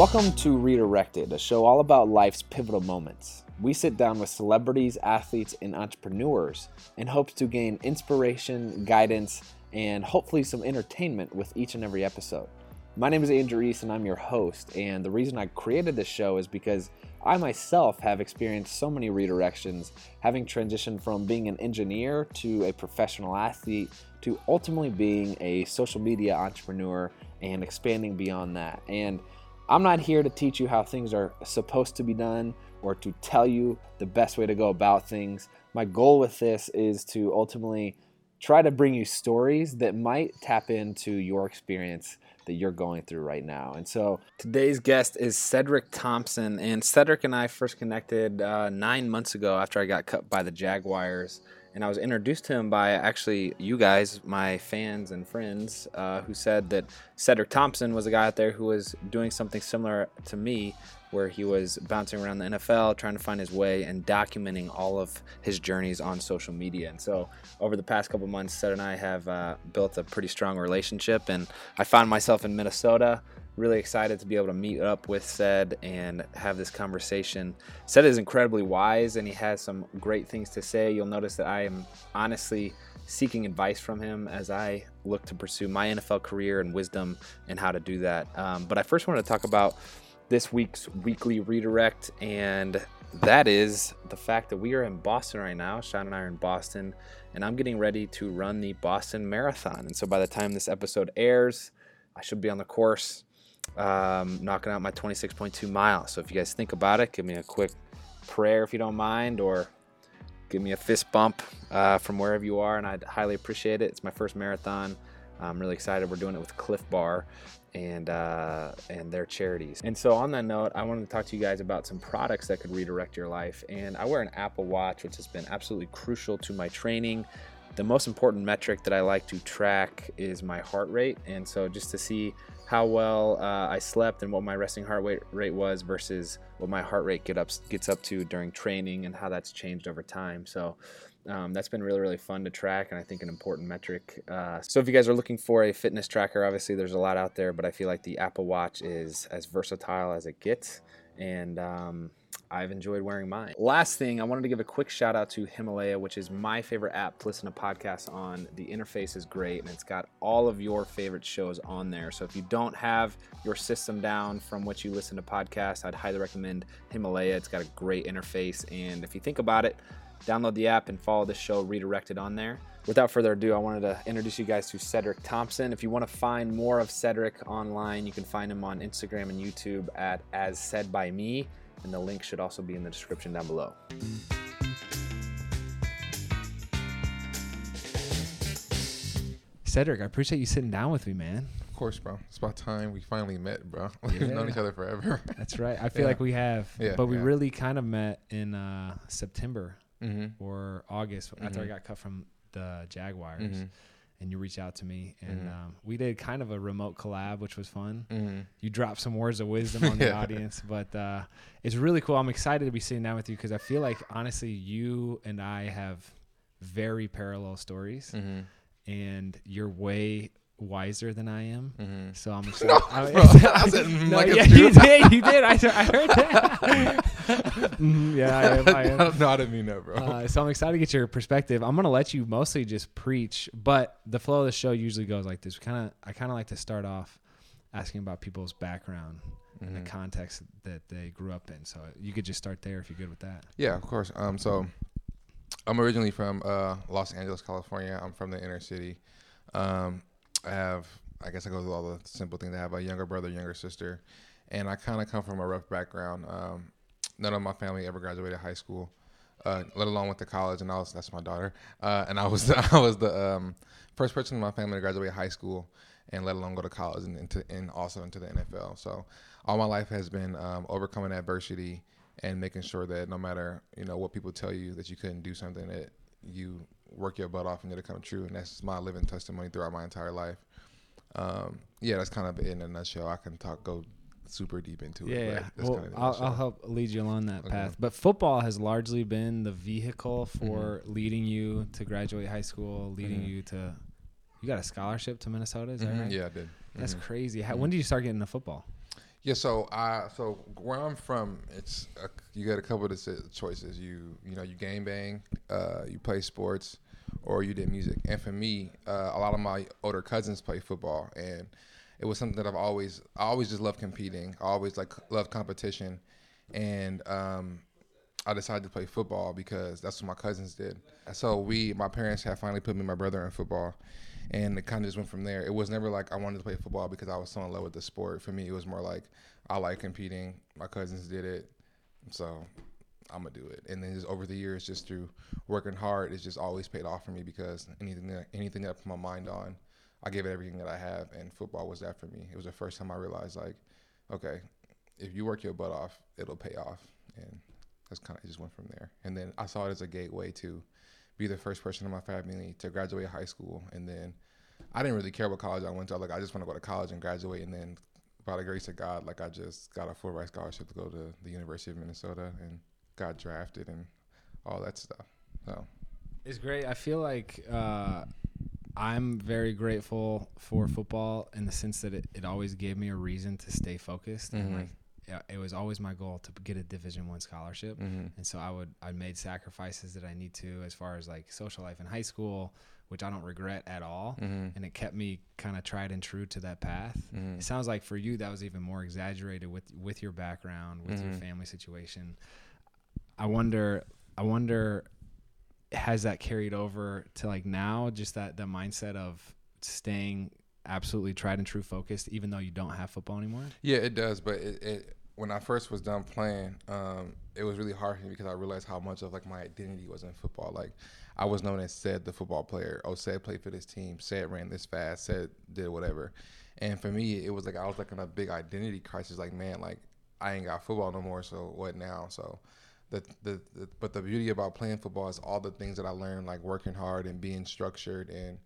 Welcome to Redirected, a show all about life's pivotal moments. We sit down with celebrities, athletes, and entrepreneurs in hopes to gain inspiration, guidance, and hopefully some entertainment with each and every episode. My name is Andrew East, and I'm your host. And the reason I created this show is because I myself have experienced so many redirections, having transitioned from being an engineer to a professional athlete to ultimately being a social media entrepreneur and expanding beyond that. And I'm not here to teach you how things are supposed to be done or to tell you the best way to go about things. My goal with this is to ultimately try to bring you stories that might tap into your experience that you're going through right now. And so today's guest is Cedric Thompson. And Cedric and I first connected uh, nine months ago after I got cut by the Jaguars and I was introduced to him by actually you guys, my fans and friends, uh, who said that Cedric Thompson was a guy out there who was doing something similar to me, where he was bouncing around the NFL, trying to find his way and documenting all of his journeys on social media. And so, over the past couple months, Ced and I have uh, built a pretty strong relationship, and I found myself in Minnesota really excited to be able to meet up with Ced and have this conversation. Ced is incredibly wise and he has some great things to say. You'll notice that I am honestly seeking advice from him as I look to pursue my NFL career and wisdom and how to do that. Um, but I first want to talk about this week's weekly redirect, and that is the fact that we are in Boston right now. Sean and I are in Boston, and I'm getting ready to run the Boston Marathon. And so by the time this episode airs, I should be on the course um, knocking out my 26.2 miles. So if you guys think about it, give me a quick prayer if you don't mind, or give me a fist bump uh, from wherever you are, and I'd highly appreciate it. It's my first marathon. I'm really excited. We're doing it with Clif Bar and uh, and their charities. And so on that note, I wanted to talk to you guys about some products that could redirect your life. And I wear an Apple Watch, which has been absolutely crucial to my training. The most important metric that I like to track is my heart rate. And so just to see how well uh, I slept and what my resting heart rate was versus what my heart rate get up, gets up to during training and how that's changed over time. So um, that's been really, really fun to track and I think an important metric. Uh, so if you guys are looking for a fitness tracker, obviously there's a lot out there, but I feel like the Apple Watch is as versatile as it gets. And um, I've enjoyed wearing mine. Last thing, I wanted to give a quick shout out to Himalaya, which is my favorite app to listen to podcasts on. The interface is great and it's got all of your favorite shows on there. So if you don't have your system down from which you listen to podcasts, I'd highly recommend Himalaya. It's got a great interface. And if you think about it, download the app and follow the show redirected on there. Without further ado, I wanted to introduce you guys to Cedric Thompson. If you want to find more of Cedric online, you can find him on Instagram and YouTube at As Ced by Me and the link should also be in the description down below. Cedric, I appreciate you sitting down with me, man. Of course, bro. It's about time we finally met, bro. We've known each other forever. That's right. I feel yeah. like we have. Yeah, but we yeah. really kind of met in uh, September mm-hmm. or August mm-hmm. after I mm-hmm. got cut from the Jaguars. Mm-hmm and you reached out to me and mm-hmm. um, we did kind of a remote collab which was fun mm-hmm. you dropped some words of wisdom on the audience but uh, it's really cool i'm excited to be sitting down with you because i feel like honestly you and i have very parallel stories mm-hmm. and you're way wiser than I am. Mm-hmm. So I'm excited. No, I, bro, no, like yeah, you did. You did. I, I heard that. mm, yeah, I am. I am. no, I didn't mean that, bro. Uh, so I'm excited to get your perspective. I'm gonna let you mostly just preach, but the flow of the show usually goes like this. Kind of, I kind of like to start off asking about people's background mm-hmm. and the mm-hmm. context that they grew up in. So you could just start there if you're good with that. Yeah, of course. Um, so I'm originally from uh, Los Angeles, California. I'm from the inner city. Um, I have, I guess I go through all the simple things. I have a younger brother, younger sister, and I kind of come from a rough background. Um, none of my family ever graduated high school, uh, let alone went to college, and I was that's my daughter, uh, and I was the, I was the um, first person in my family to graduate high school, and let alone go to college and into and also into the NFL. So all my life has been um, overcoming adversity and making sure that no matter you know what people tell you that you couldn't do something that you work your butt off and get it'll come true. And that's my living testimony throughout my entire life. Um, yeah, that's kind of in a nutshell. I can talk go super deep into yeah, it. Yeah, well, kind of I'll, I'll, help lead you along that okay. path. But football has largely been the vehicle for mm-hmm. leading you to graduate high school, leading mm-hmm. you to. You got a scholarship to Minnesota, is that mm-hmm. right? Yeah, I did. That's mm-hmm. crazy. How, when did you start getting into football? Yeah, so I so where I'm from, it's a, you got a couple of choices. You you know you game bang, uh, you play sports, or you did music. And for me, uh, a lot of my older cousins play football, and it was something that I've always I always just loved competing. I always like loved competition, and um, I decided to play football because that's what my cousins did. So we, my parents, had finally put me and my brother in football, and it kind of just went from there. It was never like I wanted to play football because I was so in love with the sport. For me, it was more like I like competing. My cousins did it, so I'm gonna do it. And then just over the years, just through working hard, it's just always paid off for me because anything that anything that I put my mind on, I gave it everything that I have, and football was that for me. It was the first time I realized like, okay, if you work your butt off, it'll pay off, and that's kind of just went from there. And then I saw it as a gateway to be the first person in my family to graduate high school, and then I didn't really care what college I went to. Like I just want to go to college and graduate, and then by the grace of God, like I just got a full ride scholarship to go to the University of Minnesota and got drafted and all that stuff. So it's great. I feel like uh, I'm very grateful for football in the sense that it, it always gave me a reason to stay focused mm-hmm. and like it was always my goal to get a division one scholarship mm-hmm. and so i would i made sacrifices that i need to as far as like social life in high school which i don't regret at all mm-hmm. and it kept me kind of tried and true to that path mm-hmm. it sounds like for you that was even more exaggerated with with your background with your mm-hmm. family situation i wonder i wonder has that carried over to like now just that the mindset of staying absolutely tried and true focused even though you don't have football anymore yeah it does but it, it when I first was done playing, um, it was really hard for me because I realized how much of like my identity was in football. Like I was known as Ced the football player. Oh, Ced played for this team. Ced ran this fast. Ced did whatever. And for me, it was like I was like in a big identity crisis. Like man, like I ain't got football no more. So what now? So the, the, the but the beauty about playing football is all the things that I learned, like working hard and being structured and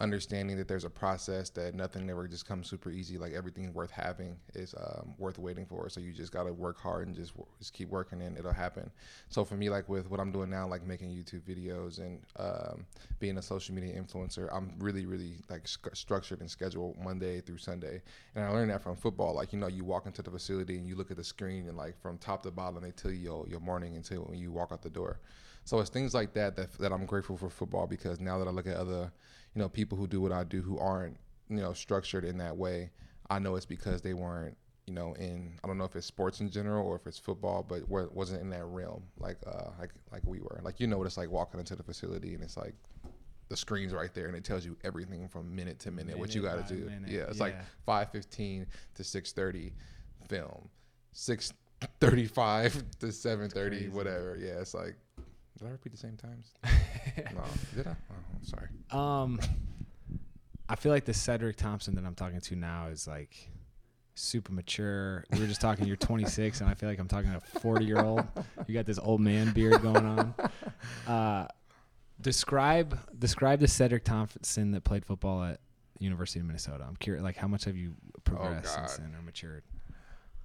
understanding that there's a process that nothing ever just comes super easy. Like everything worth having is um, worth waiting for. So you just got to work hard and just just keep working, and it'll happen. So for me, like with what I'm doing now, like making YouTube videos and um, being a social media influencer, I'm really really like st- structured and scheduled Monday through Sunday. And I learned that from football. Like you know, you walk into the facility and you look at the screen, and like from top to bottom, they tell you your, your morning until when you walk out the door. So it's things like that, that that I'm grateful for football because now that I look at other you know people who do what I do who aren't you know structured in that way. I know it's because they weren't you know in I don't know if it's sports in general or if it's football, but wasn't in that realm like uh like like we were. Like you know what it's like walking into the facility and it's like the screen's right there and it tells you everything from minute to minute, minute what you got to do. Minute. Yeah, it's yeah. like five fifteen to six thirty film, six thirty five to seven thirty, whatever. Yeah, it's like did I repeat the same times? no, did I? Sorry. Um, I feel like the Cedric Thompson that I'm talking to now is like super mature. We were just talking. You're 26, and I feel like I'm talking to a 40 year old. You got this old man beard going on. Uh, describe describe the Cedric Thompson that played football at University of Minnesota. I'm curious, like how much have you progressed oh, since then or matured?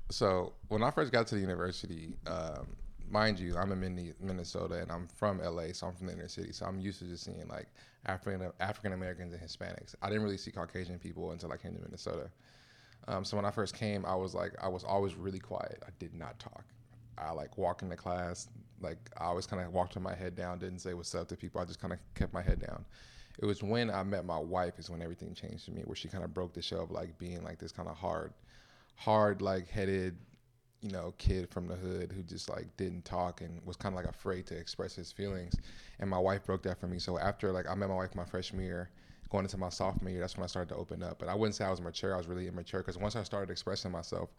So when I first got to the university, um, mind you, I'm in Minnesota and I'm from LA, so I'm from the inner city. So I'm used to just seeing like African African Americans and Hispanics. I didn't really see Caucasian people until I came to Minnesota. Um, so when I first came, I was like, I was always really quiet. I did not talk. I like walk into class, like I always kind of walked with my head down, didn't say what's up to people. I just kind of kept my head down. It was when I met my wife is when everything changed for me, where she kind of broke the show of like being like this kind of hard, hard like headed you know, kid from the hood who just like didn't talk and was kind of like afraid to express his feelings. And my wife broke that for me. So after like I met my wife my freshman year, going into my sophomore year, that's when I started to open up. But I wouldn't say I was mature. I was really immature because once I started expressing myself,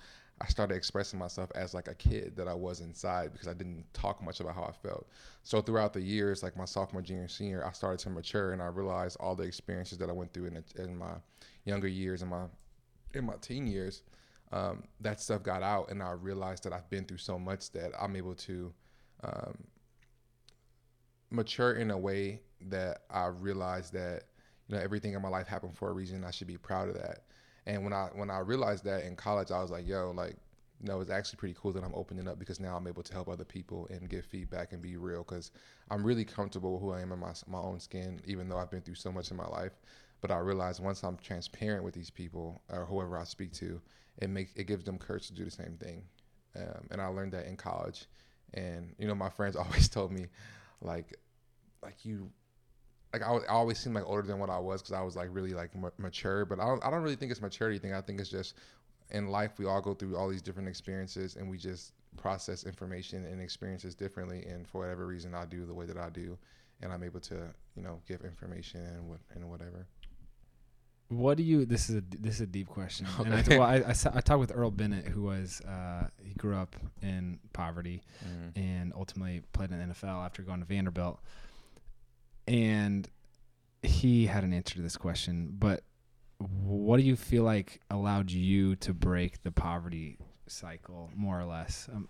I started expressing myself as like a kid that I was inside because I didn't talk much about how I felt. So throughout the years, like my sophomore, junior, senior, I started to mature and I realized all the experiences that I went through in, the, in my younger years and my in my teen years um, that stuff got out, and I realized that I've been through so much that I'm able to um, mature in a way that I realized that you know everything in my life happened for a reason. I should be proud of that. And when I when I realized that in college, I was like, yo, like you know, it's actually pretty cool that I'm opening up because now I'm able to help other people and give feedback and be real because I'm really comfortable with who I am in my my own skin, even though I've been through so much in my life. But I realize once I'm transparent with these people or whoever I speak to, it makes it gives them courage to do the same thing. Um, and I learned that in college. And you know, my friends always told me, like, like you, like I, I always seemed like older than what I was because I was like really like m- mature. But I don't, I don't really think it's maturity thing. I think it's just in life we all go through all these different experiences and we just process information and experiences differently. And for whatever reason, I do the way that I do, and I'm able to you know give information and and whatever. What do you? This is a this is a deep question. And I, well, I, I, I talked with Earl Bennett, who was uh, he grew up in poverty, mm-hmm. and ultimately played in the NFL after going to Vanderbilt. And he had an answer to this question, but what do you feel like allowed you to break the poverty cycle, more or less? Um,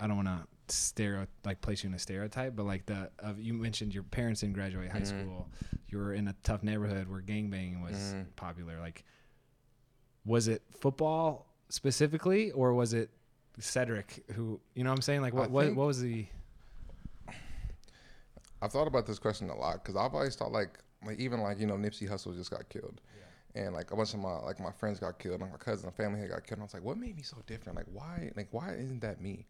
I don't want to stereo like place you in a stereotype, but like the of you mentioned your parents didn't graduate high mm-hmm. school. You were in a tough neighborhood where gangbanging was mm-hmm. popular. Like, was it football specifically, or was it Cedric who? You know what I'm saying? Like, what what, what was the? I've thought about this question a lot because I've always thought like like even like you know Nipsey Hussle just got killed. Yeah. And like a bunch of my like my friends got killed, and my cousin and family had got killed. And I was like, what made me so different? Like why? Like why isn't that me?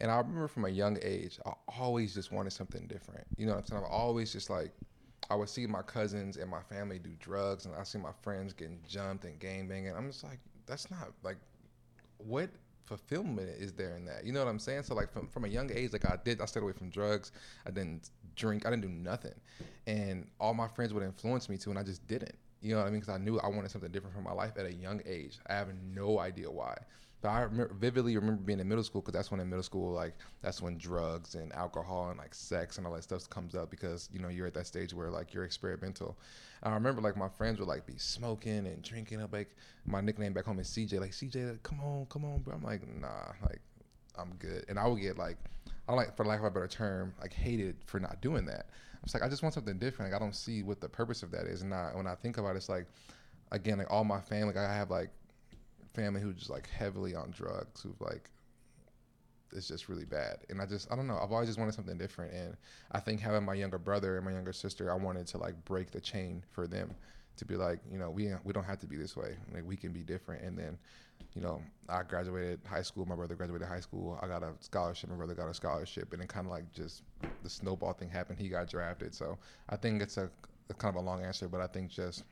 And I remember from a young age, I always just wanted something different. You know what I'm saying? I've always just like, I would see my cousins and my family do drugs, and I see my friends getting jumped and gang banging. I'm just like, that's not like, what fulfillment is there in that? You know what I'm saying? So like from from a young age, like I did, I stayed away from drugs. I didn't drink. I didn't do nothing, and all my friends would influence me to, and I just didn't. You know what I mean? Because I knew I wanted something different from my life at a young age. I have no idea why. But I remember, vividly remember being in middle school because that's when in middle school, like that's when drugs and alcohol and like sex and all that stuff comes up because you know you're at that stage where like you're experimental. And I remember like my friends would like be smoking and drinking. I'm like my nickname back home is CJ. Like CJ, like, come on, come on, bro. I'm like nah, like I'm good. And I would get like I like for lack of a better term, like hated for not doing that. I was like I just want something different. Like I don't see what the purpose of that is. And I, when I think about it, it's like again like all my family. Like I have like family who's just like heavily on drugs, who've like it's just really bad. And I just I don't know. I've always just wanted something different. And I think having my younger brother and my younger sister, I wanted to like break the chain for them to be like, you know, we we don't have to be this way. Like we can be different. And then, you know, I graduated high school. My brother graduated high school. I got a scholarship. My brother got a scholarship. And then kind of like just the snowball thing happened. He got drafted. So I think it's a, a kind of a long answer, but I think just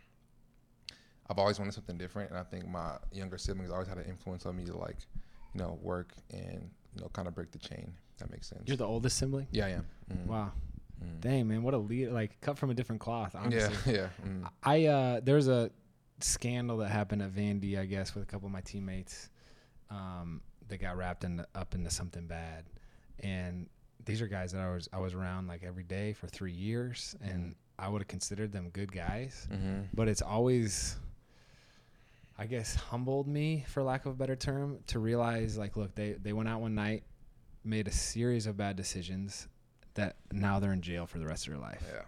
I've always wanted something different, and I think my younger siblings always had an influence on me to like, you know, work and you know, kind of break the chain. That makes sense. You're the oldest sibling. Yeah, I am. Mm-hmm. Wow. Mm. Dang man, what a lead! Like cut from a different cloth. Honestly. Yeah, yeah. Mm. I uh, there was a scandal that happened at Vandy, I guess, with a couple of my teammates. Um, that got wrapped into, up into something bad, and these are guys that I was I was around like every day for three years, and mm. I would have considered them good guys. Mm-hmm. But it's always I guess humbled me for lack of a better term to realize like look they they went out one night made a series of bad decisions that now they're in jail for the rest of their life. Yeah.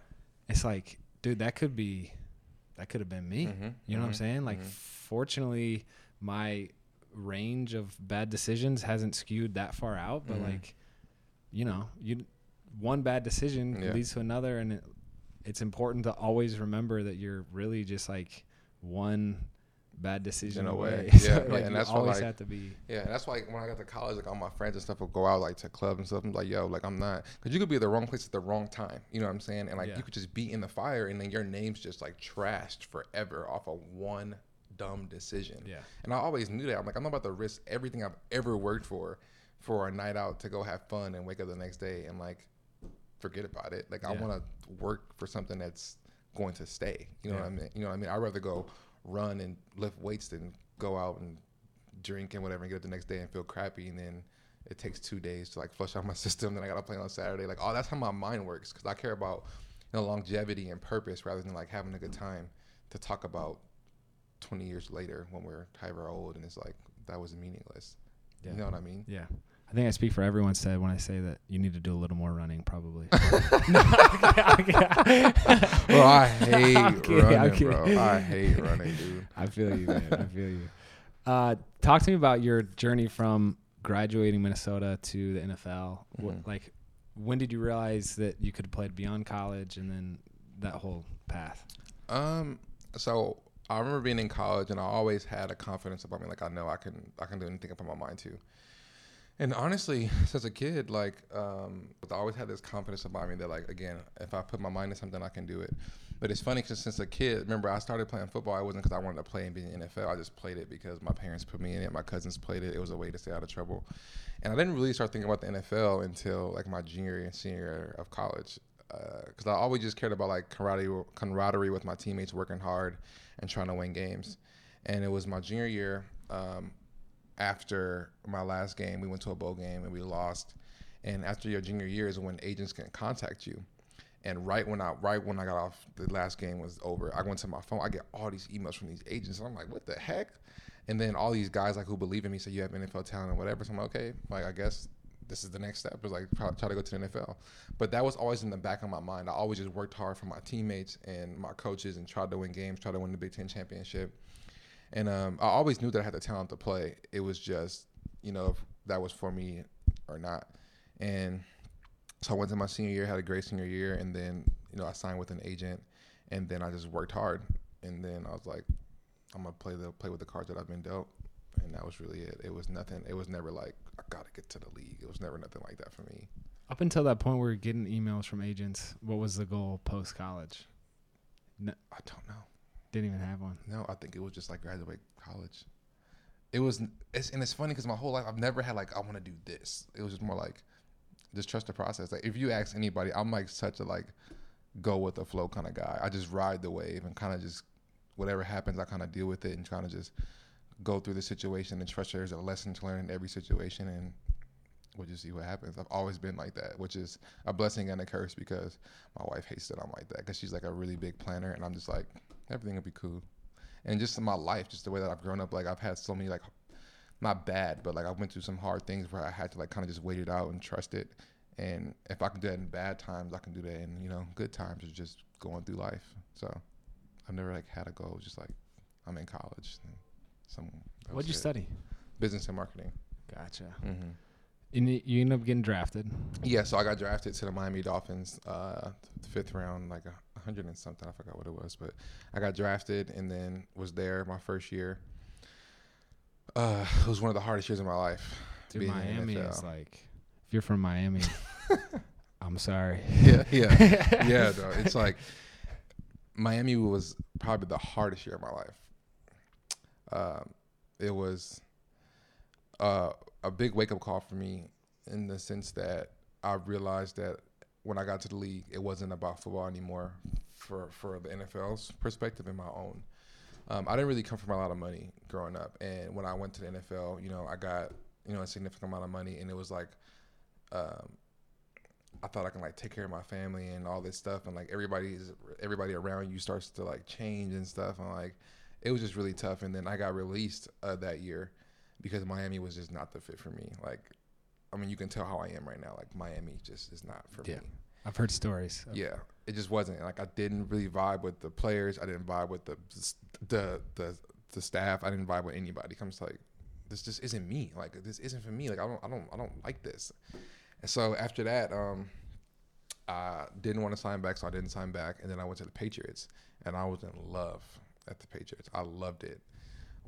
It's like dude that could be that could have been me. Mm-hmm. You know mm-hmm. what I'm mm-hmm. saying? Like mm-hmm. fortunately my range of bad decisions hasn't skewed that far out, but mm-hmm. like you know, you one bad decision yeah. leads to another and it, it's important to always remember that you're really just like one bad decision in a way. Yeah, so, yeah, like, and that's why. always like, have to be. Yeah, and that's why like, when I got to college, like all my friends and stuff would go out like to clubs and stuff. I'm like, yo, like I'm not, because you could be at the wrong place at the wrong time. You know what I'm saying? And like yeah. you could just be in the fire, and then your name's just like trashed forever off of one dumb decision. Yeah. And I always knew that. I'm like, I'm not about to risk everything I've ever worked for for a night out to go have fun and wake up the next day and like forget about it. Like yeah. I want to work for something that's going to stay. You know yeah. what I mean? You know what I mean? I'd rather go run and lift weights than go out and drink and whatever and get up the next day and feel crappy and then it takes two days to like flush out my system. Then I gotta play on Saturday. Like, oh, that's how my mind works because I care about you know longevity and purpose rather than like having a good time to talk about 20 years later when we're however old and it's like that was meaningless. Yeah. You know what I mean? Yeah. I think I speak for everyone Ced when I say that you need to do a little more running, probably. well, I hate running, bro. I hate running, dude. I feel you, man. I feel you. Uh, talk to me about your journey from graduating Minnesota to the NFL. What, Mhm. like, when did you realize that you could have played beyond college, and then that whole path? Um, so I remember being in college, and I always had a confidence about me. Like I know I can, I can do anything I put my mind to. And honestly, as a kid, like um, I always had this confidence about me that, like, again, if I put my mind to something, I can do it. But it's funny because since a kid, remember, I started playing football. It wasn't because I wanted to play and be in the NFL. I just played it because my parents put me in it. My cousins played it. It was a way to stay out of trouble. And I didn't really start thinking about the NFL until like my junior and senior year of college. Because I always just cared about like camaraderie, camaraderie with my teammates, working hard and trying to win games. And it was my junior year. Um, after my last game, we went to a bowl game and we lost. And after your junior year is when agents can contact you. And right when I right when I got off the last game was over, I went to my phone. I get all these emails from these agents, and I'm like, what the heck? And then all these guys like who believe in me say you have NFL talent and whatever. So I'm like, okay, like I guess this is the next step. Is like try, try to go to the NFL. But that was always in the back of my mind. I always just worked hard for my teammates and my coaches and tried to win games, tried to win the Big Ten championship. And um, I always knew that I had the talent to play. It was just, you know, if that was for me or not. And so I went to my senior year, had a great senior year, and then you know I signed with an agent, and then I just worked hard, and then I was like, I'm gonna play the play with the cards that I've been dealt, and that was really it. It was nothing. It was never like I gotta get to the league. It was never nothing like that for me. Up until that point, where you're getting emails from agents. What was the goal post college? I don't know. Didn't even have one. No, I think it was just like graduate college. It was, it's, and it's funny because my whole life I've never had like I want to do this. It was just more like just trust the process. Like if you ask anybody, I'm like such a like go with the flow kind of guy. I just ride the wave and kind of just whatever happens, I kind of deal with it and kind of just go through the situation and trust there's a lesson to learn in every situation and we'll just see what happens. I've always been like that, which is a blessing and a curse because my wife hates that I'm like that because she's like a really big planner and I'm just like everything will be cool. And just in my life, just the way that I've grown up, like I've had so many like not bad, but like I went through some hard things where I had to like kind of just wait it out and trust it. And if I can do that in bad times, I can do that in you know good times. Is just going through life. So I've never like had a goal. Just like I'm in college. And some What'd you it. study? Business and marketing. Gotcha. Mm-hmm. And you ended up getting drafted. Yeah, so I got drafted to the Miami Dolphins, uh, fifth round, like a hundred and something. I forgot what it was, but I got drafted and then was there my first year. Uh, it was one of the hardest years of my life. Dude, being in the Miami is like, if you're from Miami, I'm sorry. Yeah, yeah, yeah. Though it's like Miami was probably the hardest year of my life. Um, it was uh, a big wake up call for me in the sense that I realized that when I got to the league, it wasn't about football anymore for for the NFL's perspective and my own. Um, I didn't really come from a lot of money growing up, and when I went to the NFL, you know, I got you know a significant amount of money, and it was like. Um, I thought I can like take care of my family and all this stuff, and like everybody's everybody around you starts to like change and stuff, and like it was just really tough. And then I got released uh, that year because Miami was just not the fit for me. Like, I mean, you can tell how I am right now. Like Miami just is not for Yeah. me. I've heard stories. of- Yeah, it just wasn't. Like I didn't really vibe with the players. I didn't vibe with the the the the staff. I didn't vibe with anybody. Comes like this just isn't me. Like this isn't for me. Like I don't I don't I don't like this. And so after that, um, I didn't want to sign back, so I didn't sign back. And then I went to the Patriots, and I was in love at the Patriots. I loved it.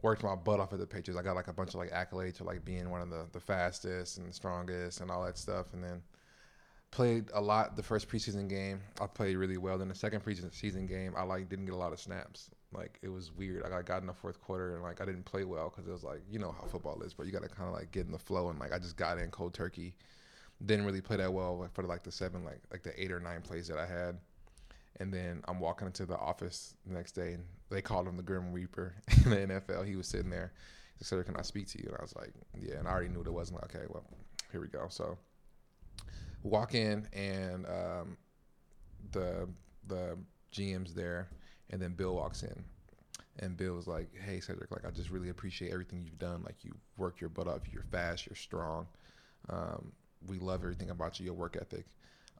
Worked my butt off at the Patriots. I got like a bunch of like accolades for like being one of the the fastest and strongest and all that stuff. And then played a lot the first preseason game. I played really well. Then the second preseason game, I like didn't get a lot of snaps. Like it was weird. I got in the fourth quarter and like I didn't play well because it was like you know how football is, but you got to kind of like get in the flow and like I just got in cold turkey. Didn't really play that well for like the seven like like the eight or nine plays that I had. And then I'm walking into the office the next day and they called him the Grim Reaper in the NFL. He was sitting there. He said, "Can I speak to you?" And I was like, "Yeah." And I already knew it was. I'm like, "Okay, well, here we go." So walk in and um, the the GM's there, and then Bill walks in, and Bill was like, "Hey Cedric, like I just really appreciate everything you've done. Like you work your butt off. You're fast. You're strong. Um, we love everything about you. Your work ethic."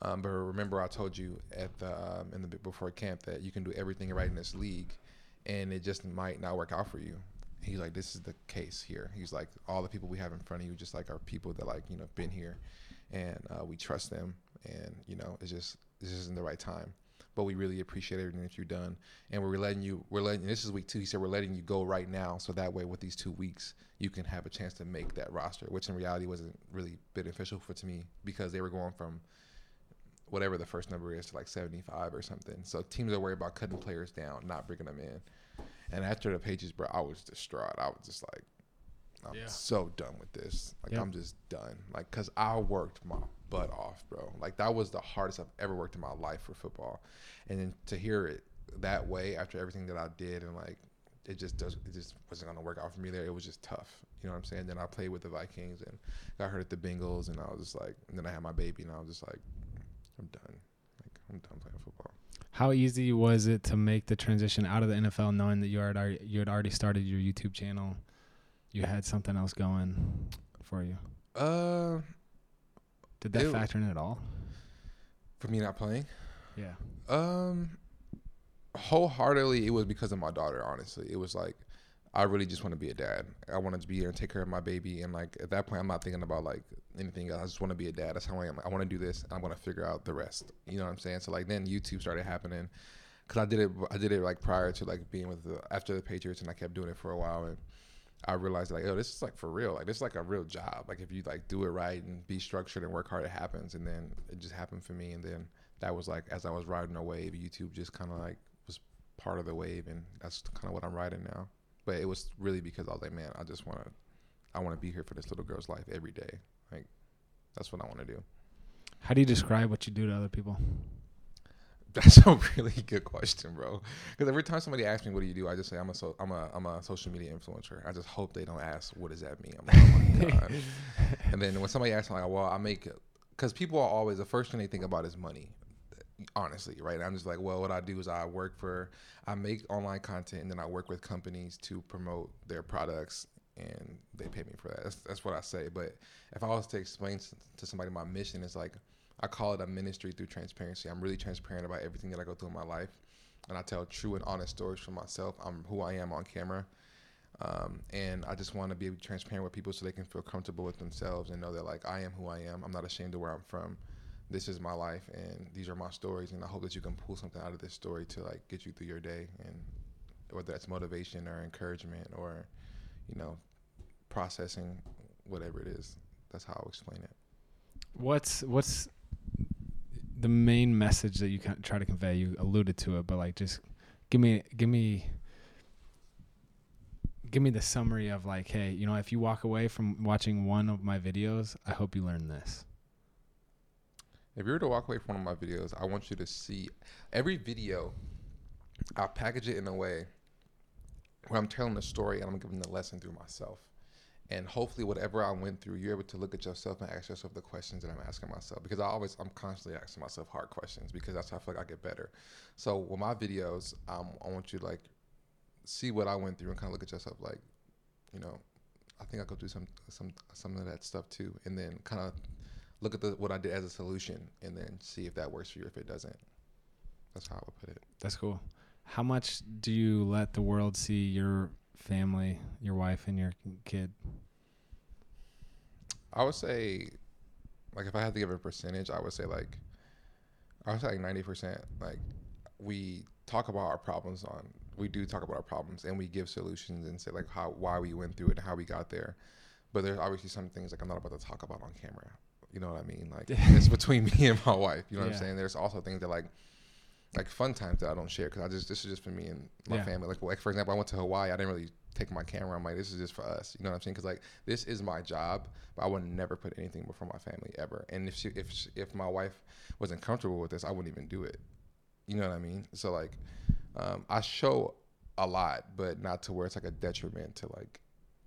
Um, but remember, I told you at the um, in the before camp that you can do everything right in this league, and it just might not work out for you. He's like, this is the case here. He's like, all the people we have in front of you just like are people that like you know been here, and uh, we trust them, and you know it's just this isn't the right time. But we really appreciate everything that you've done, and we're letting you. We're letting. This is week two. He said we're letting you go right now, so that way with these two weeks you can have a chance to make that roster, which in reality wasn't really beneficial for to me because they were going from whatever the first number is to like 75 or something. So teams are worried about cutting players down, not bringing them in. And after the pages, bro, I was distraught. I was just like, I'm Yeah. so done with this. Like Yep. I'm just done. Like cuz I worked my butt off, bro. Like that was the hardest I've ever worked in my life for football. And then to hear it that way after everything that I did and like it just does it just wasn't to work out for me there. It was just tough. You know what I'm saying? Then I played with the Vikings and got hurt at the Bengals and I was just like and then I had my baby and I was just like I'm done. Like I'm done playing football. How easy was it to make the transition out of the NFL, knowing that you had already, you had already started your YouTube channel, you had something else going for you? Uh Did that It- factor in at all? for me not playing Yeah. Um, wholeheartedly, it was because of my daughter. Honestly, it was like I really just want to be a dad. I wanted to be here and take care of my baby. And like at that point, I'm not thinking about like anything else. I just want to be a dad. That's how I am. I want to do this. And I'm gonna figure out the rest. You know what I'm saying? So like then YouTube started happening. Cause I did it, I did it like prior to like being with the after the Patriots, and I kept doing it for a while, and I realized like, oh, this is like for real. Like this is like a real job. Like if you like do it right and be structured and work hard, it happens. And then it just happened for me. And then that was like as I was riding a wave, YouTube just kind of like was part of the wave, and that's kind of what I'm riding now. But it was really because I was like, man, I just want to, I want to be here for this little girl's life every day. Like that's what I want to do. How do you describe what you do to other people? That's a really good question, bro. Because every time somebody asks me, "What do you do?" I just say, "I'm a so, I'm a I'm a social media influencer." I just hope they don't ask, "What does that mean?" I'm like, "Oh my god!" and then when somebody asks, me, like, "Well, I make," because people are always the first thing they think about is money. Honestly, right? I'm just like, well, what I do is I work for, I make online content, and then I work with companies to promote their products, and they pay me for that. That's, that's what I say. But if I was to explain to somebody my mission, it's like I call it a ministry through transparency. I'm really transparent about everything that I go through in my life, and I tell true and honest stories for myself. I'm who I am on camera, um, and I just want to be transparent with people so they can feel comfortable with themselves and know that like I am who I am. I'm not ashamed of where I'm from. This is my life, and these are my stories. And I hope that you can pull something out of this story to like get you through your day, and whether that's motivation or encouragement or, you know, processing whatever it is. That's how I'll explain it. What's what's the main message that you try to convey? You alluded to it, but like just give me give me give me the summary of like, hey, you know, if you walk away from watching one of my videos, I hope you learn this. If you were to walk away from one of my videos, I want you to see every video. I'll package it in a way where I'm telling the story and I'm giving the lesson through myself. And hopefully, whatever I went through, you're able to look at yourself and ask yourself the questions that I'm asking myself. Because I always, I'm constantly asking myself hard questions because that's how I feel like I get better. So with my videos, um, I want you to like see what I went through and kind of look at yourself like, you know, I think I could do some some some of that stuff too, and then kind of look at the what I did as a solution, and then see if that works for you. If it doesn't, that's how I would put it. That's cool. How much do you let the world see your family, your wife, and your kid? I would say, like, if I had to give a percentage, I would say like, I would say like ninety percent. Like, we talk about our problems on. We do talk about our problems, and we give solutions and say like how why we went through it and how we got there. But there's obviously some things like I'm not about to talk about on camera. You know what I mean? Like it's between me and my wife. You know what Yeah. I'm saying? There's also things that like like fun times that I don't share because I just this is just for me and my Yeah. family. Like like for example, I went to Hawaii. I didn't really take my camera. I'm like, this is just for us. You know what I'm saying? Because like this is my job, but I would never put anything before my family ever. And if she if she, if my wife wasn't comfortable with this, I wouldn't even do it. You know what I mean? So like, um, I show a lot, but not to where it's like a detriment to like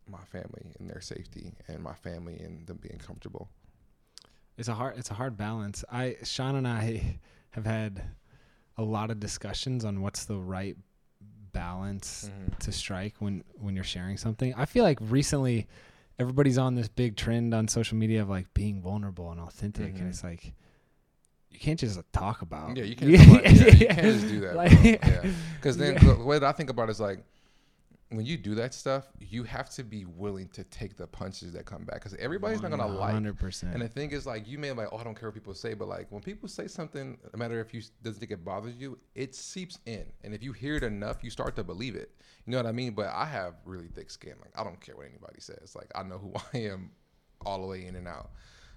my family and their safety and my family and them being comfortable. It's a hard it's a hard balance. I Sean and I have had a lot of discussions on what's the right balance to strike when when you're sharing something. I feel like recently everybody's on this big trend on social media of like being vulnerable and authentic Mhm. and it's like you can't just talk about Yeah, you can't. Just, yeah, you can't just do that. Like- yeah, because then the way that I think about it is like, when you do that stuff, you have to be willing to take the punches that come back because everybody's not gonna like. Hundred percent. And the thing is, like, you may like, oh, I don't care what people say, but like, when people say something, no matter if you doesn't think it bothers you, it seeps in, and if you hear it enough, you start to believe it. You know what I mean? But I have really thick skin. Like, I don't care what anybody says. Like, I know who I am, all the way in and out.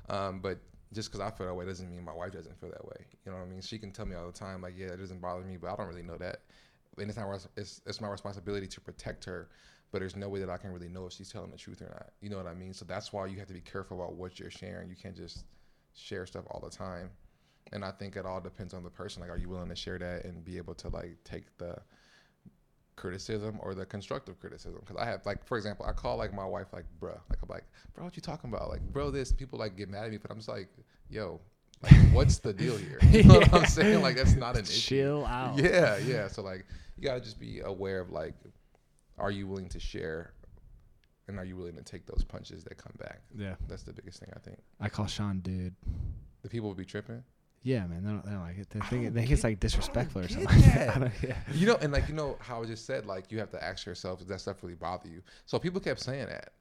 Um, but just because I feel that way doesn't mean my wife doesn't feel that way. You know what I mean? She can tell me all the time, like, yeah, it doesn't bother me, but I don't really know that. And it's not it's, it's my responsibility to protect her but there's no way that I can really know if she's telling the truth or not. You know what I mean? So that's why you have to be careful about what you're sharing. You can't just share stuff all the time. And I think it all depends on the person. Like, are you willing to share that and be able to like take the criticism or the constructive criticism? Because I have like, for example, I call like my wife like, bruh, like I'm like, bro, what you talking about? Like, bro, this people like get mad at me, but I'm just like, yo, like, what's the deal here? You know what I'm saying? Like, that's not an Chill issue. Chill out. Yeah, yeah. So like, you gotta just be aware of like are you willing to share and are you willing to take those punches that come back? Yeah. That's the biggest thing I think. I call Sean dude. The people would be tripping. Yeah, man, they don't, they don't like it. They think, they think it's like disrespectful or something. Like that. that. I don't- yeah. You know, and like you know how I just said, like you have to ask yourself, does that stuff really bother you? So people kept saying that.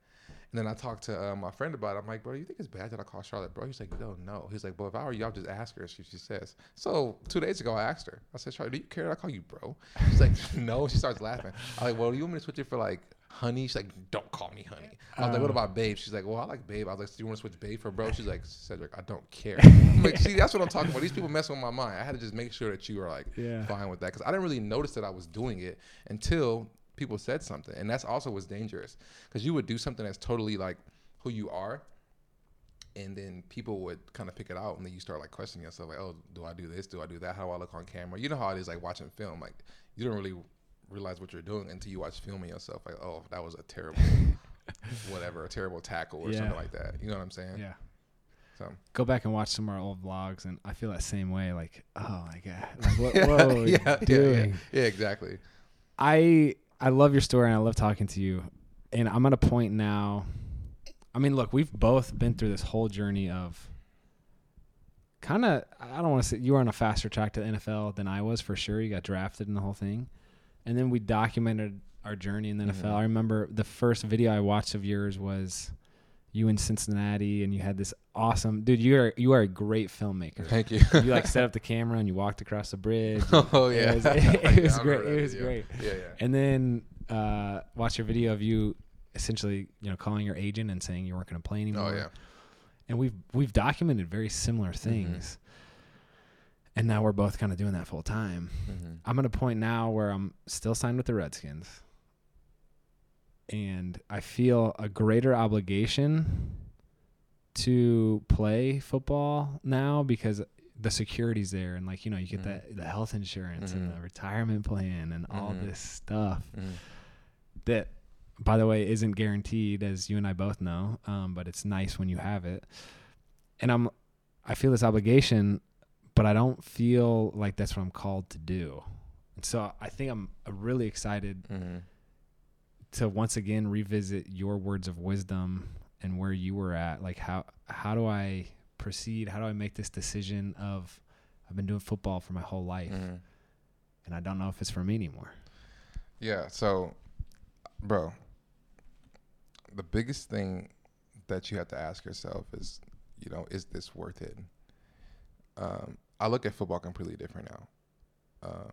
And then I talked to uh, my friend about it. I'm like, bro, you think it's bad that I call Charlotte, bro? He's like, no, no. He's like, well, if I were you, I'll just ask her. She, she says. So two days ago, I asked her. I said, Charlotte, do you care that I call you bro? She's like, no. She starts laughing. I'm like, well, do you want me to switch it for like honey? She's like, don't call me honey. I was like, what about babe? She's like, well, I like babe. I was like, do you want to switch babe for bro? She's like, Cedric, I don't care. I'm like, see, that's what I'm talking about. These people mess with my mind. I had to just make sure that you are like Yeah. fine with that because I didn't really notice that I was doing it until people said something, and that's also what's dangerous because you would do something that's totally like who you are, and then people would kind of pick it out, and then you start like questioning yourself, like, oh, do I do this? Do I do that? How do I look on camera? You know how it is like watching film, like you don't really realize what you're doing until you watch filming yourself, like, oh, that was a terrible. whatever a terrible tackle or Yeah. something like that you know what i'm saying Yeah. so Go back and watch some of our old vlogs, and I feel that same way. Like, oh my god, like what, yeah, what are we yeah, yeah, doing? yeah, yeah, exactly. I I love your story and I love talking to you. And I'm at a point now. I mean, look, we've both been through this whole journey of kind of. I don't want to say you were on a faster track to the NFL than I was for sure. You got drafted and the whole thing, and then we documented our journey in the NFL. Mhm. I remember the first video I watched of yours was you in Cincinnati, and you had this awesome dude. You are you are a great filmmaker. Thank you. you like set up the camera and you walked across the bridge. oh yeah, It was, it Yeah, was great. It was video. great. Yeah, yeah. And then uh, watch your video of you essentially, you know, calling your agent and saying you weren't going to play anymore. Oh yeah. And we've we've documented very similar Mm-hmm. things. And now we're both kind of doing that full time. Mm-hmm. I'm at a point now where I'm still signed with the Redskins. And I feel a greater obligation to play football now because the security's there and like you know you get Mhm. that the health insurance and Mhm. the retirement plan and all Mhm. this stuff Mm-hmm. that by the way isn't guaranteed as you and I both know um, but it's nice when you have it and I'm I feel this obligation but I don't feel like that's what I'm called to do and so I think I'm really excited Mm-hmm. To once again revisit your words of wisdom and where you were at like how how do I proceed how do I make this decision of I've been doing football for my whole life Mm-hmm. and I don't know if it's for me anymore Yeah. So, bro, the biggest thing that you have to ask yourself is, you know, is this worth it? Um, I look at football completely different now. Uh,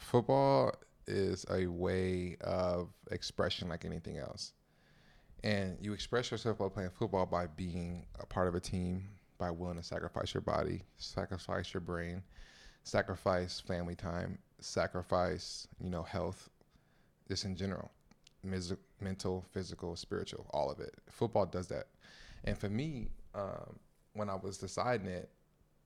football is a way of expression like anything else. And you express yourself while playing football by being a part of a team, by willing to sacrifice your body, sacrifice your brain, sacrifice family time, sacrifice, you know, health, just in general, Mis- mental, physical, spiritual, all of it. Football does that. And for me, um, when I was deciding it,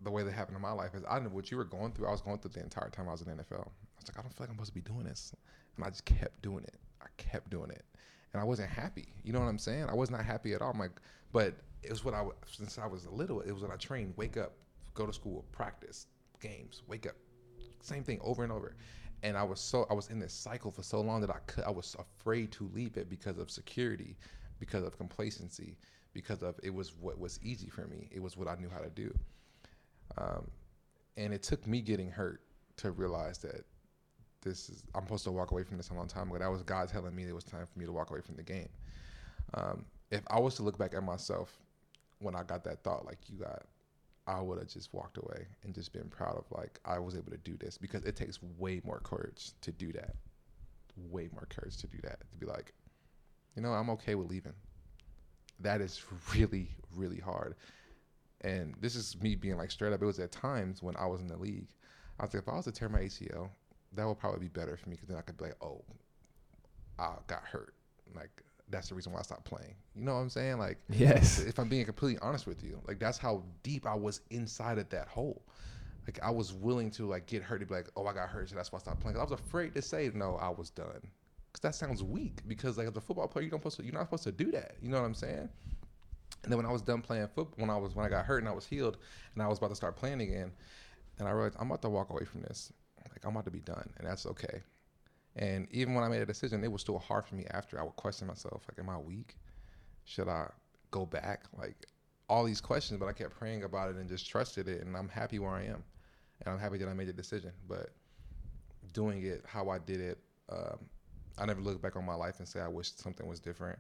the way that happened in my life is I knew what you were going through. I was going through the entire time I was in the NFL. Was like, I don't feel like I'm supposed to be doing this, and I just kept doing it. I kept doing it, and I wasn't happy. You know what I'm saying? I was not happy at all. I'm like, but it was what I since I was little. It was what I trained. Wake up, go to school, practice, games. Wake up, same thing over and over. And I was so I was in this cycle for so long that I could I was afraid to leave it because of security, because of complacency, because of it was what was easy for me. It was what I knew how to do. Um, and it took me getting hurt to realize that this is I'm supposed to walk away from this a long time ago. That was God telling me it was time for me to walk away from the game. Um, if I was to look back at myself when I got that thought, like you got, I would have just walked away and just been proud of like I was able to do this because it takes way more courage to do that. Way more courage to do that. To be like, you know, I'm okay with leaving. That is really, really hard. And this is me being like straight up. It was at times when I was in the league. I was like, if I was to tear my ACL, that would probably be better for me because then I could be like, oh, I got hurt. Like that's the reason why I stopped playing. You know what I'm saying? Like, Yes. If I'm being completely honest with you, like that's how deep I was inside of that hole. Like I was willing to like get hurt to be like, oh, I got hurt, so that's why I stopped playing. I was afraid to say no, I was done, because that sounds weak. Because like as a football player, you don't supposed to, you're not supposed to do that. You know what I'm saying? And then when I was done playing football, when I was when I got hurt and I was healed, and I was about to start playing again, and I realized I'm about to walk away from this. Like I'm about to be done, and that's okay. And even when I made a decision, it was still hard for me after. I would question myself, like, am I weak? Should I go back? Like all these questions, but I kept praying about it and just trusted it. And I'm happy where I am, and I'm happy that I made the decision. But doing it how I did it, um, I never look back on my life and say I wish something was different.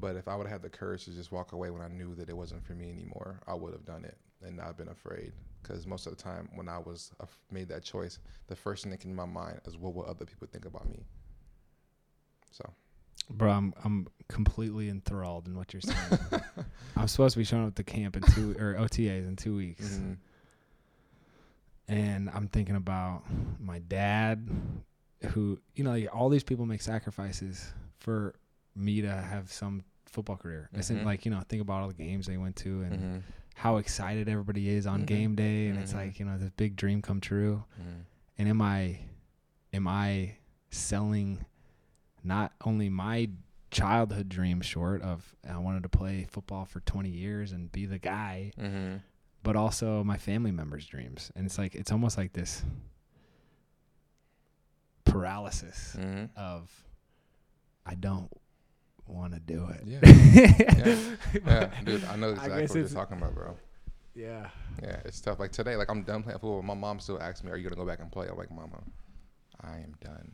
But if I would have had the courage to just walk away when I knew that it wasn't for me anymore, I would have done it and not been afraid. Because most of the time, when I was uh, made that choice, the first thing that came in my mind is what will other people think about me. So, Bro, I'm I'm completely enthralled in what you're saying. I'm supposed to be showing up to camp in two or OTAs in two weeks, mhm. and I'm thinking about my dad, who you know, like, all these people make sacrifices for me to have some football career. It's Mhm. like you know, think about all the games they went to and Mhm. How excited everybody is on Mhm. game day, and it's Mhm. like you know, this big dream come true. Mhm. and am i am i selling not only my childhood dream short of i wanted to play football for 20 years and be the guy Mhm. but also my family members dreams and it's like it's almost like this paralysis Mhm. of i don't want to do it Yeah. yeah, Yeah, dude, I know exactly guess what you're talking about, bro. yeah. Yeah, it's tough. Like today, like I'm done playing football. My mom still asks me, "Are you gonna go back and play?" I'm like, "Mama, I am done.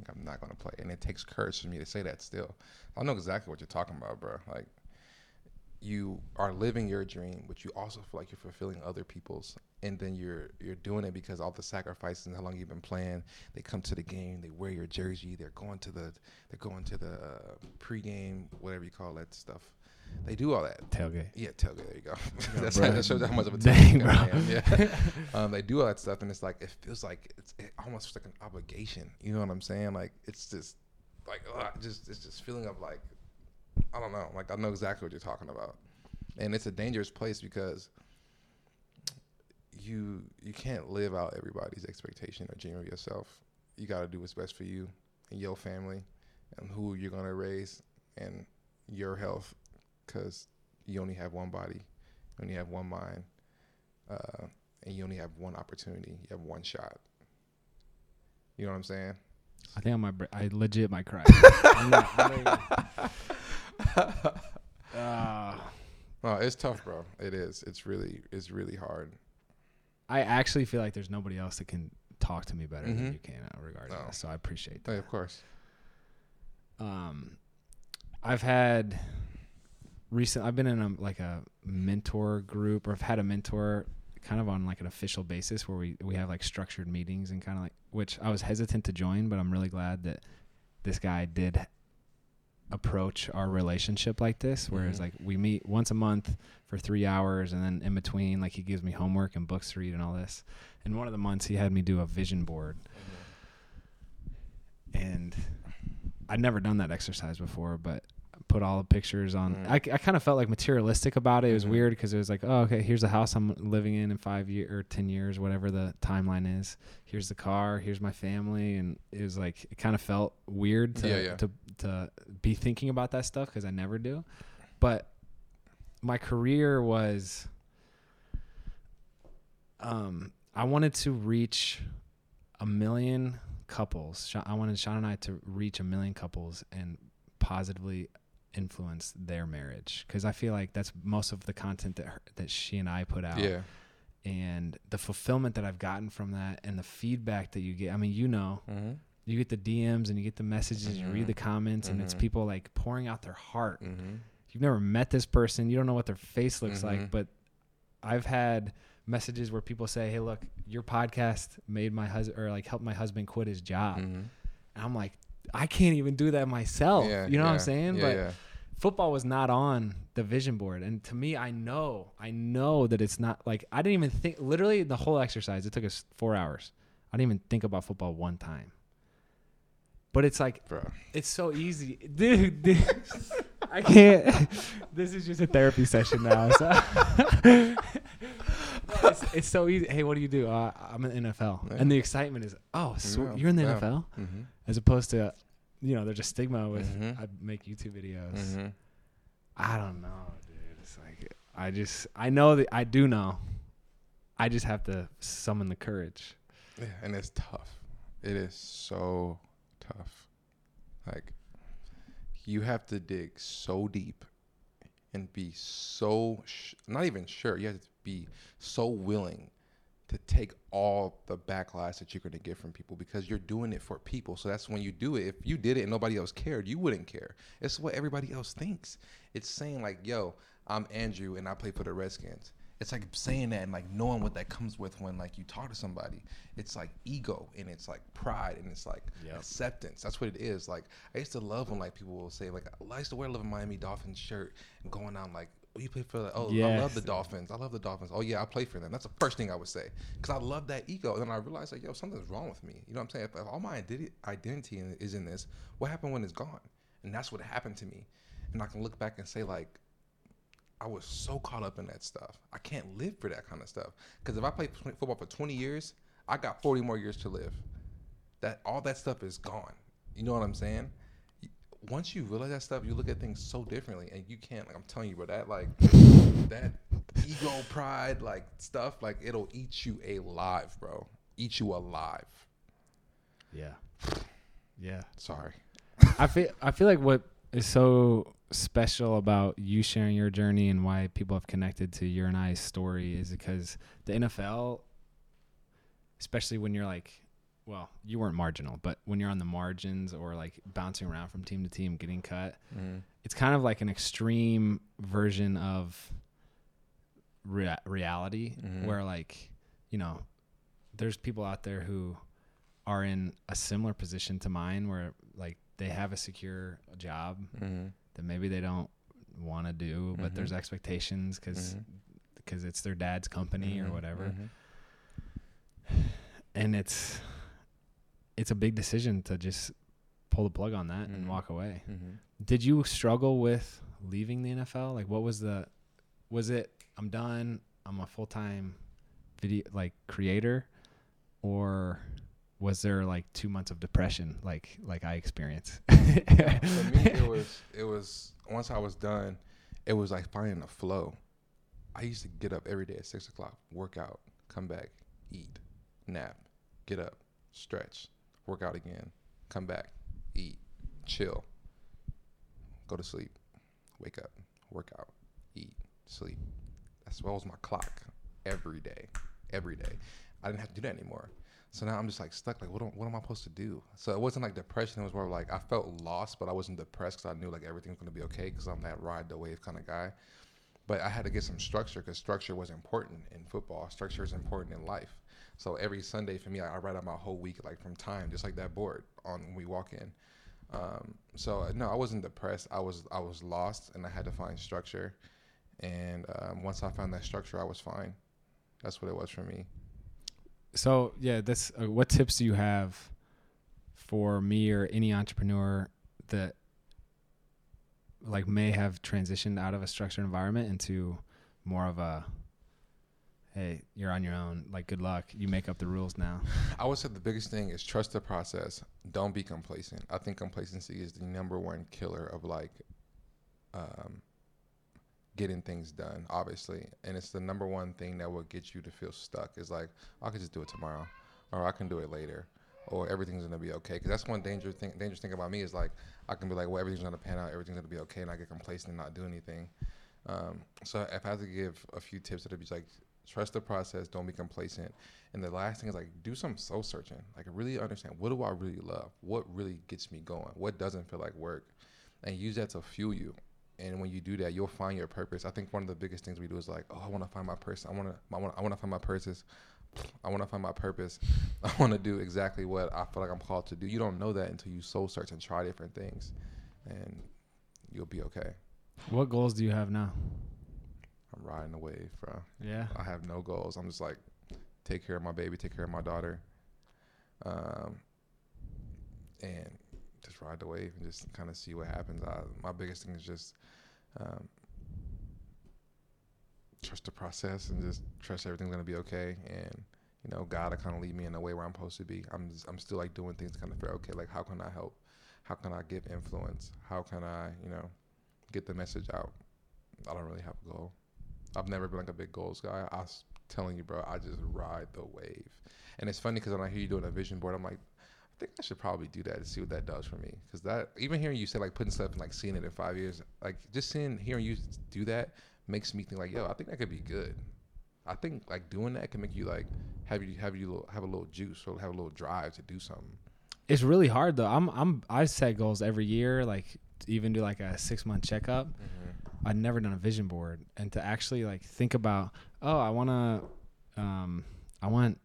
Like I'm not gonna play." And it takes courage for me to say that. Still, I know exactly what you're talking about, bro. Like you are living your dream, but you also feel like you're fulfilling other people's, and then you're you're doing it because all the sacrifices and how long you've been playing. They come to the game, they wear your jersey, they're going to the they're going to the uh, pregame, whatever you call that stuff. They do all that. tailgate Yeah, tailgate. There you go. Yeah, That's bro. that shows how much of a Dang, bro. I am. Yeah. um, they do all that stuff, and it's like it feels like it's it almost like an obligation. You know what I'm saying? Like it's just like ugh, just it's just feeling of like I don't know. Like I know exactly what you're talking about, and it's a dangerous place because you you can't live out everybody's expectation or dream of yourself. You got to do what's best for you and your family and who you're gonna raise and your health because you only have one body, you only have one mind, uh, and you only have one opportunity. You have one shot. You know what I'm saying? i think i might br- i legit might cry I'm not- I don't No, it's tough, bro. It is. It's really, it's really hard. I actually feel like there's nobody else that can talk to me better Mhm. than you can uh, regarding No. this. So I appreciate Hey, that. of course. Um, I've had recent. I've been in a like a mentor group, or I've had a mentor kind of on like an official basis where we we have like structured meetings and kind of like which I was hesitant to join, but I'm really glad that this guy did approach our relationship like this whereas Mhm. like we meet once a month for three hours and then in between like he gives me homework and books to read and all this and one of the months he had me do a vision board and I'd never done that exercise before, but put all the pictures on. Mm. I, I kind of felt like materialistic about it. It was Mhm. weird because it was like, oh, okay, here's the house I'm living in in five years or ten years, whatever the timeline is. Here's the car. Here's my family, and it was like it kind of felt weird to Yeah, yeah. to to be thinking about that stuff because I never do. But my career was, um, I wanted to reach a million couples. I wanted Shawn and I to reach a million couples and positively influence their marriage because I feel like that's most of the content that her, that she and I put out Yeah. and the fulfillment that I've gotten from that and the feedback that you get. I mean, you know, Mm-hmm. You get the DMs and you get the messages, you read the comments, and it's Mhm. people like pouring out their heart. Mm-hmm. You've never met this person, you don't know what their face looks like, Mhm. but I've had messages where people say, "Hey, look, your podcast made my husband or like helped my husband quit his job," Mm-hmm. and I'm like, I can't even do that myself. Yeah, you know what I'm saying? Yeah, but yeah. football was not on the vision board and to me i know i know that it's not like i didn't even think literally the whole exercise it took us four hours i didn't even think about football one time but it's like bro. it's so easy dude, dude i can't this is just a therapy session now so it's, it's so easy hey what do you do uh, i'm in nfl Yeah. and the excitement is oh so Yeah, you're in the yeah. nfl Mm-hmm. as opposed to you know there's a stigma with Mhm. i make youtube videos Mm-hmm. I don't know, dude. It's like I just I know that I do know. I just have to summon the courage. Yeah, and it's tough. It is so tough. Like you have to dig so deep and be so sh- not even sure. You have to be so willing to take all the backlash that you're going to get from people because you're doing it for people. So that's when you do it. If you did it and nobody else cared, you wouldn't care. It's what everybody else thinks. It's saying like, "Yo, I'm Andrew and I play for the Redskins." It's like saying that and like knowing what that comes with when like you talk to somebody. It's like ego and it's like pride and it's like Yep. acceptance. That's what it is. Like I used to love when like people will say like I used to wear a Love Miami Dolphins shirt and going out like oh, you play for the oh I love the Dolphins. I love the Dolphins. Oh yeah, I play for them. That's the first thing I would say because I love that ego. And then I realized like yo something's wrong with me. You know what I'm saying? If, if all my identi- identity is in this, what happened when it's gone? And that's what happened to me. And I can look back and say like I was so caught up in that stuff. I can't live for that kind of stuff. Because if I played tw- football for 20 years, I got 40 more years to live. That all that stuff is gone. You know what I'm saying? Once you realize that stuff, you look at things so differently, and you can't. Like I'm telling you, bro, that like that ego, pride, like stuff, like it'll eat you alive, bro. Eat you alive. Yeah. Yeah. Sorry. I feel I feel like what is so special about you sharing your journey and why people have connected to your and I's story is because the NFL, especially when you're like, well, you weren't marginal, but when you're on the margins or like bouncing around from team to team, getting cut, Mm-hmm. it's kind of like an extreme version of rea- reality Mhm. where like you know there's people out there who are in a similar position to mine where like they have a secure job Mm-hmm. That maybe they don't want to do but Mhm. there's expectations because because it's their dad's company or Mhm. whatever Mhm. and it's it's a big decision to just pull the plug on that and Mhm. walk away did you struggle with leaving the NFL? Like, what was the, was it, I'm done, I'm a full time video, like, creator? Or was there like two months of depression, like, like I experienced? For me, it was it was once I was done, it was like finding a flow. I used to get up every day at six o'clock, work out, come back, eat, nap, get up, stretch, work out again, come back, eat, chill, go to sleep, wake up, work out, eat, sleep. That's what was my clock every day, every day. I didn't have to do that anymore. So now I'm just like stuck. Like, what am, what am I supposed to do? So it wasn't like depression. It was more like I felt lost, but I wasn't depressed because I knew like everything's gonna be okay because I'm that ride the wave kind of guy. But I had to get some structure because structure was important in football. Structure is important in life. So every Sunday for me, I, I write out my whole week like from time, just like that board on when we walk in. Um, so uh, no, I wasn't depressed. I was I was lost, and I had to find structure. And um, once I found that structure, I was fine. That's what it was for me. So, yeah, that's, uh, what tips do you have for me or any entrepreneur that like may have transitioned out of a structured environment into more of a, hey, you're on your own. Like, good luck. You make up the rules now. I would say the biggest thing is trust the process. Don't be complacent. I think complacency is the number one killer of like um, getting things done, obviously. And it's the number one thing that will get you to feel stuck is like, I could just do it tomorrow or I can do it later or everything's to be okay. Because that's one dangerous thing, dangerous thing about me is like, I can be like, well, everything's to pan out, everything's to be okay. And I get complacent and not do anything. Um, so if I had to give a few tips, it'd be like, Trust the process. Don't be complacent. And the last thing is like do some soul searching. Like really understand what do I really love? What really gets me going? What doesn't feel like work? And use that to fuel you. And when you do that, you'll find your purpose. I think one of the biggest things we do is like, oh, I want to find my purpose. I want to, I want, I want to find my purpose. I want to find my purpose. I want to do exactly what I feel like I'm called to do. You don't know that until you soul search and try different things, and you'll be okay. What goals do you have now? I'm riding the wave, bro. Yeah. I have no goals. I'm just like, take care of my baby, take care of my daughter, um, and just ride the wave and just kind of see what happens. I, my biggest thing is just um, trust the process and just trust everything's gonna be okay. And you know, God will kind of lead me in the way where I'm supposed to be. I'm just, I'm still like doing things kind of fair. okay, like how can I help? How can I give influence? How can I, you know, get the message out? I don't really have a goal. I've never been like a big goals guy. I was telling you, bro, I just ride the wave. And it's funny because when I hear you doing a vision board, I'm like, I think I should probably do that to see what that does for me. Because that, even hearing you say like putting stuff and like seeing it in five years, like just seeing, hearing you do that makes me think like, yo, I think that could be good. I think like doing that can make you like have you have you little, have a little juice or have a little drive to do something. It's really hard though. I'm I'm I set goals every year, like even do like a six month checkup. Mm-hmm. I'd never done a vision board, and to actually like think about, oh, I want to, um, I want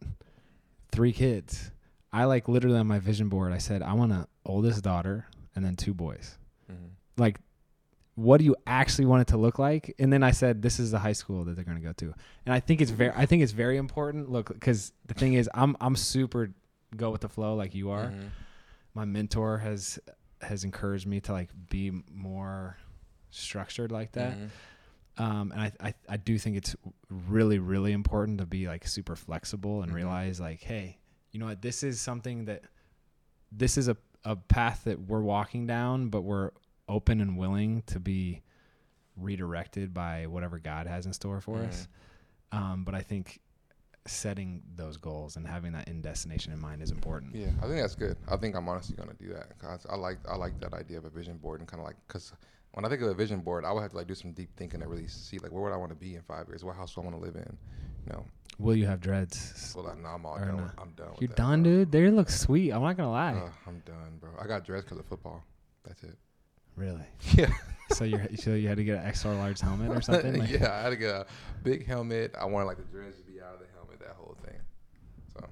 three kids. I like literally on my vision board, I said I want an oldest daughter and then two boys. Mm-hmm. Like, what do you actually want it to look like? And then I said this is the high school that they're going to go to, and I think it's very, I think it's very important. Look, because the thing is, I'm I'm super go with the flow like you are. Mhm. My mentor has has encouraged me to like be more structured like that. Mhm. um, and I, I I do think it's really really important to be like super flexible and Mhm. realize like hey you know what this is something that this is a, a path that we're walking down but we're open and willing to be redirected by whatever God has in store for us um, but I think setting those goals and having that end destination in mind is important Yeah, I think that's good. I think I'm honestly gonna do that. 'Cause I like I like that idea of a vision board and kind of like because when I think of a vision board, I would have to like do some deep thinking to really see like where would I want to be in five years? What house do I want to live in? You know, will you have dreads well, no, I'm all Or done. no. With, I'm done. With you're that, done bro. dude they look sweet I'm not gonna lie Uh, I'm done, bro. I got dressed because of football. That's it. really Yeah. so you so you had to get an extra large helmet or something like yeah, I had to get a big helmet. I wanted like the dreads to be out of the helmet, that whole thing. So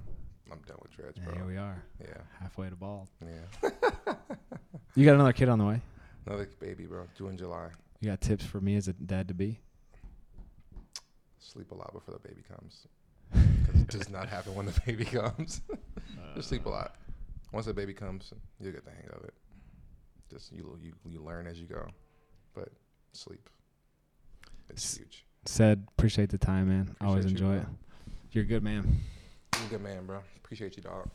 I'm done with dreads, bro. here we are, Yeah, halfway to bald. yeah. You got another kid on the way. Another baby, bro. Due in July. You got tips for me as a dad to be? Sleep a lot before the baby comes. Does not happen when the baby comes. Just sleep a lot. Uh. Once the baby comes, you'll get the hang of it. Just you you you learn as you go, but sleep. It's S- huge. Ced, appreciate the time, man. Always Appreciate you, enjoy it. You're a good man. You're a good man, bro. Appreciate you, dog.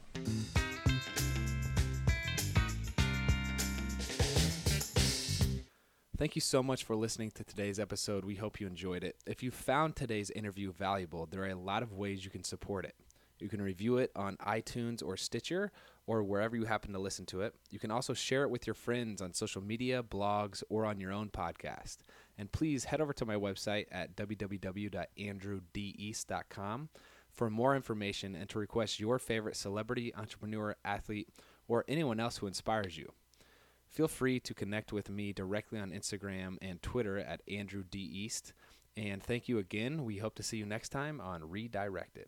Thank you so much for listening to today's episode. We hope you enjoyed it. If you found today's interview valuable, there are a lot of ways you can support it. You can review it on iTunes or Stitcher or wherever you happen to listen to it. You can also share it with your friends on social media, blogs, or on your own podcast. And please head over to my website at www.andrewdeast.com for more information and to request your favorite celebrity, entrepreneur, athlete, or anyone else who inspires you. Feel free to connect with me directly on Instagram and Twitter at Andrew D. East. And thank you again. We hope to see you next time on Redirected.